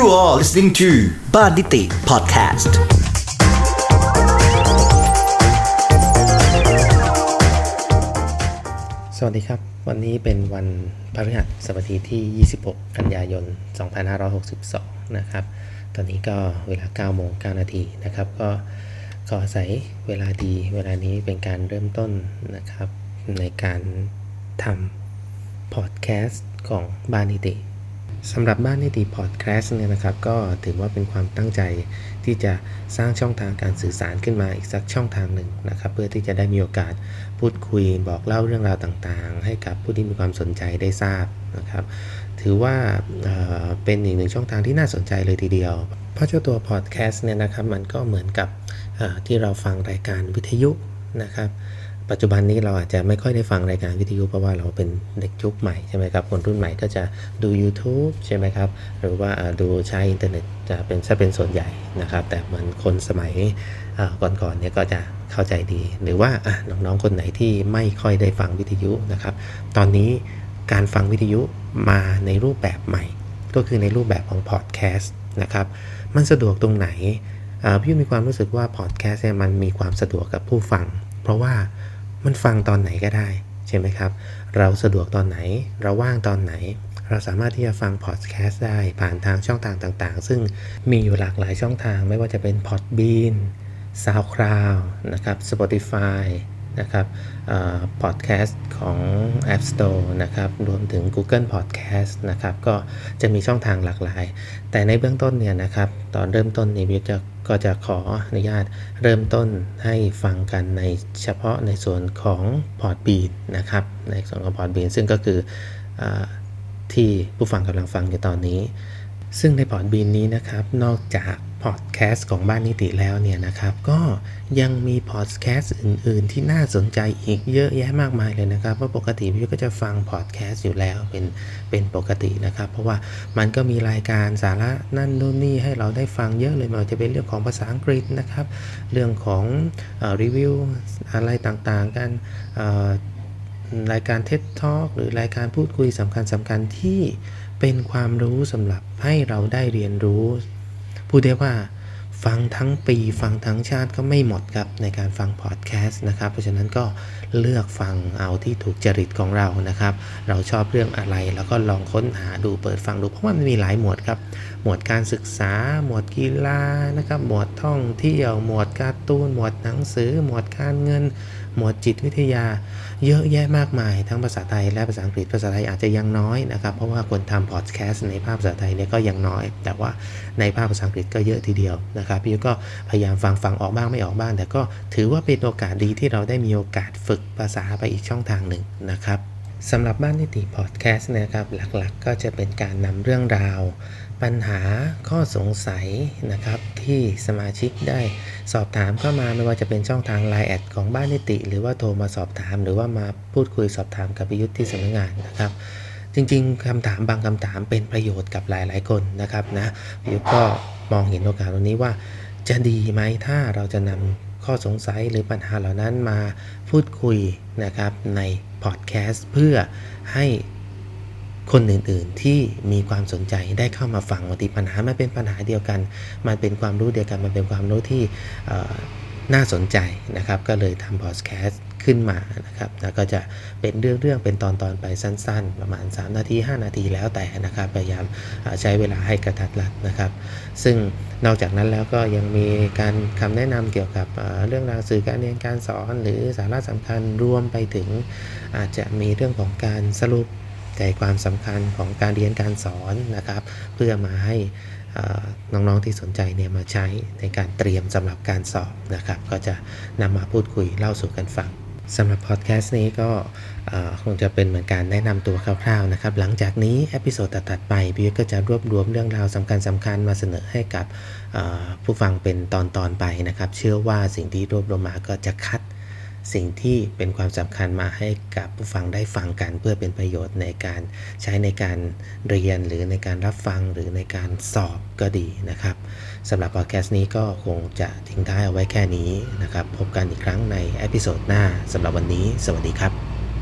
You are listening to บ้านนิติ Podcast สวัสดีครับ วันนี้เป็นวันพฤหัสบดีที่ 26 กันยายน 2562 นะครับ ตอนนี้ก็เวลา9โมง9นาทีนะครับ ก็ขออาศัยเวลาดี เวลานี้เป็นการเริ่มต้นนะครับ ในการทพอดแคสต์ของบ้านนิติ สำหรับบ้านนิติพอดแคสต์เนี่ยนะครับ ก็ถือว่าเป็นความตั้งใจที่จะสร้างช่องทางการสื่อสารขึ้นมาอีกสักช่องทางหนึ่งนะครับ เพื่อที่จะได้มีโอกาสพูดคุยบอกเล่าเรื่องราวต่างๆ ให้กับผู้ที่มีความสนใจได้ทราบนะครับ ถือว่าเป็นอีกหนึ่งช่องทางที่น่าสนใจเลยทีเดียว เพราะเจ้าตัวพอดแคสต์เนี่ยนะครับมันก็เหมือนกับที่เราฟังรายการวิทยุนะครับ ปัจจุบันนี้เราอาจจะไม่ค่อยได้ฟังรายการวิทยุเพราะว่าเราเป็นเด็กยุคใหม่ใช่ไหมครับคนรุ่นใหม่ก็จะดู YouTube ใช่ไหมครับหรือว่าดูใช้อินเทอร์เน็ตจะเป็นจะเป็นส่วนใหญ่นะครับ แต่เหมือนคนสมัยก่อนๆเนี่ยก็จะเข้าใจดี หรือว่าน้องๆคนไหนที่ไม่ค่อยได้ฟังวิทยุนะครับ ตอนนี้การฟังวิทยุมาในรูปแบบใหม่ ก็คือในรูปแบบของพอดแคสต์นะครับมันสะดวกตรงไหนพี่มีความรู้สึกว่าพอดแคสต์เนี่ยมันมีความสะดวกกับผู้ฟัง เพราะว่า มันฟังตอนไหนก็ได้ ใช่ไหมครับ เราสะดวกตอนไหน เราว่างตอนไหน เราสามารถที่จะฟังพอดแคสต์ได้ผ่านทางช่องทางต่างๆ ซึ่งมีอยู่หลากหลายช่องทางไม่ว่าจะเป็น Podbean SoundCloud นะครับ Spotify นะครับพอดแคสต์ของ App Store นะครับรวมถึง Google Podcast นะครับก็จะมีช่องทางหลากหลาย แต่ในเบื้องต้นเนี่ยนะครับตอนเริ่มต้นนี้พี่ก็จะก็จะขออนุญาตเริ่มต้นให้ฟังกันในเฉพาะในส่วนของ Podbean นะครับในส่วนของ Podbean ซึ่งก็คืออที่ผู้ฟังกำลังฟังอยู่ตอนนี้ ซึ่งใน Podbean นี้นะครับ นอกจากพอดแคสต์ของบ้านนิติแล้วเนี่ยนะครับ ก็ยังมีพอดแคสต์อื่น ๆ ที่น่าสนใจอีกเยอะแยะมากมายเลยนะครับ เพราะปกติพี่ก็จะฟังพอดแคสต์อยู่แล้วเป็นเป็นปกตินะครับ เพราะว่ามันก็มีรายการสาระนั่นนู่นนี่ให้เราได้ฟังเยอะเลยมันจะเป็นเรื่องของภาษาอังกฤษนะครับ เรื่องของรีวิวอะไรต่างๆ กัน รายการเท็ดทอกหรือรายการพูดคุยสำคัญสำคัญที่เป็นความรู้สำหรับให้เราได้เรียนรู้ พูดได้ว่าฟังทั้งปีฟังทั้งชาติก็ไม่หมดครับในการฟังพอดแคสต์นะครับ เพราะฉะนั้นก็เลือกฟังเอาที่ถูกจริตของเรานะครับ เราชอบเรื่องอะไรแล้วก็ลองค้นหาดูเปิดฟังดูเพราะว่ามันมีหลายหมวดครับ หมวดการศึกษา หมวดกีฬานะครับหมวดท่องเที่ยวหมวดการ์ตูนหมวดหนังสือ หมวดการเงิน หมวดจิตวิทยา เยอะแยะมากมาย ทั้งภาษาไทยและภาษาอังกฤษภาษาไทยอาจจะยังน้อยนะครับ เพราะว่าคนทำพอดแคสต์ในภาพภาษาไทยเนี่ยก็ยังน้อย แต่ว่าในภาพภาษาอังกฤษก็เยอะทีเดียวนะครับพี่ก็พยายามฟังฟังออกบ้างไม่ออกบ้าง แต่ก็ถือว่าเป็นโอกาสดีที่เราได้มีโอกาสฝึกภาษาไปอีกช่องทางหนึ่งนะครับสำหรับบ้านนิติพอดแคสต์นะครับหลักๆก็จะเป็นการนำเรื่องราว ปัญหาข้อสงสัยนะครับ ที่สมาชิกได้สอบถามเข้ามาไม่ว่าจะเป็นช่องทาง Line แอดของบ้านนิติ หรือว่าโทรมาสอบถาม หรือว่ามาพูดคุยสอบถามกับพิยุทธ์ที่สำนักงานนะครับจริงๆคำถามบางคำถามเป็นประโยชน์กับหลายๆคนนะครับนะพิยุทธ์ก็มองเห็นโอกาสตรงนี้ว่า จะดีไหมถ้าเราจะนำข้อสงสัยหรือปัญหาเหล่านั้นมาพูดคุยนะครับในพอดแคสต์เพื่อให้ คนอื่นๆที่มีความสนใจได้เข้ามาฟังบางทีปัญหามันเป็นปัญหาเดียวกัน มันเป็นความรู้เดียวกัน มันเป็นความรู้ที่น่าสนใจนะครับ ก็เลยทำพอดแคสต์ขึ้นมานะครับแล้วก็จะเป็นเรื่องๆเป็นตอนๆไปสั้นๆ ประมาณ 3 นาที 5 นาทีแล้วแต่นะครับ พยายามใช้เวลาให้กระทัดรัดนะครับ ซึ่งนอกจากนั้นแล้วก็ยังมีการคำแนะนำเกี่ยวกับเรื่องราวสื่อการเรียนการสอน หรือสาระสำคัญรวมไปถึงอาจจะมีเรื่องของการสรุป ใจความสำคัญของการเรียนการสอนนะครับ เพื่อมาให้น้องๆที่สนใจเนี่ยมาใช้ในการเตรียมสำหรับการสอบนะครับ ก็จะนำมาพูดคุยเล่าสู่กันฟังสำหรับพอดแคสต์นี้ก็คงจะเป็นเหมือนการแนะนำตัวคร่าวๆนะครับ หลังจากนี้ episode ถัดๆไปพี่ก็จะรวบรวมเรื่องราวสำคัญสำคัญมาเสนอให้กับผู้ฟังเป็นตอนๆไปนะครับ เชื่อว่าสิ่งที่รวบรวมมาก็จะคัด สิ่งที่เป็นความสำคัญมาให้กับผู้ฟังได้ฟังกันเพื่อเป็นประโยชน์ในการใช้ในการเรียนหรือในการรับฟังหรือในการสอบก็ดีนะครับสำหรับพอดแคสต์นี้ก็คงจะทิ้งท้ายเอาไว้แค่นี้นะครับ พบกันอีกครั้งในเอพิโซดหน้าสำหรับวันนี้ สวัสดีครับ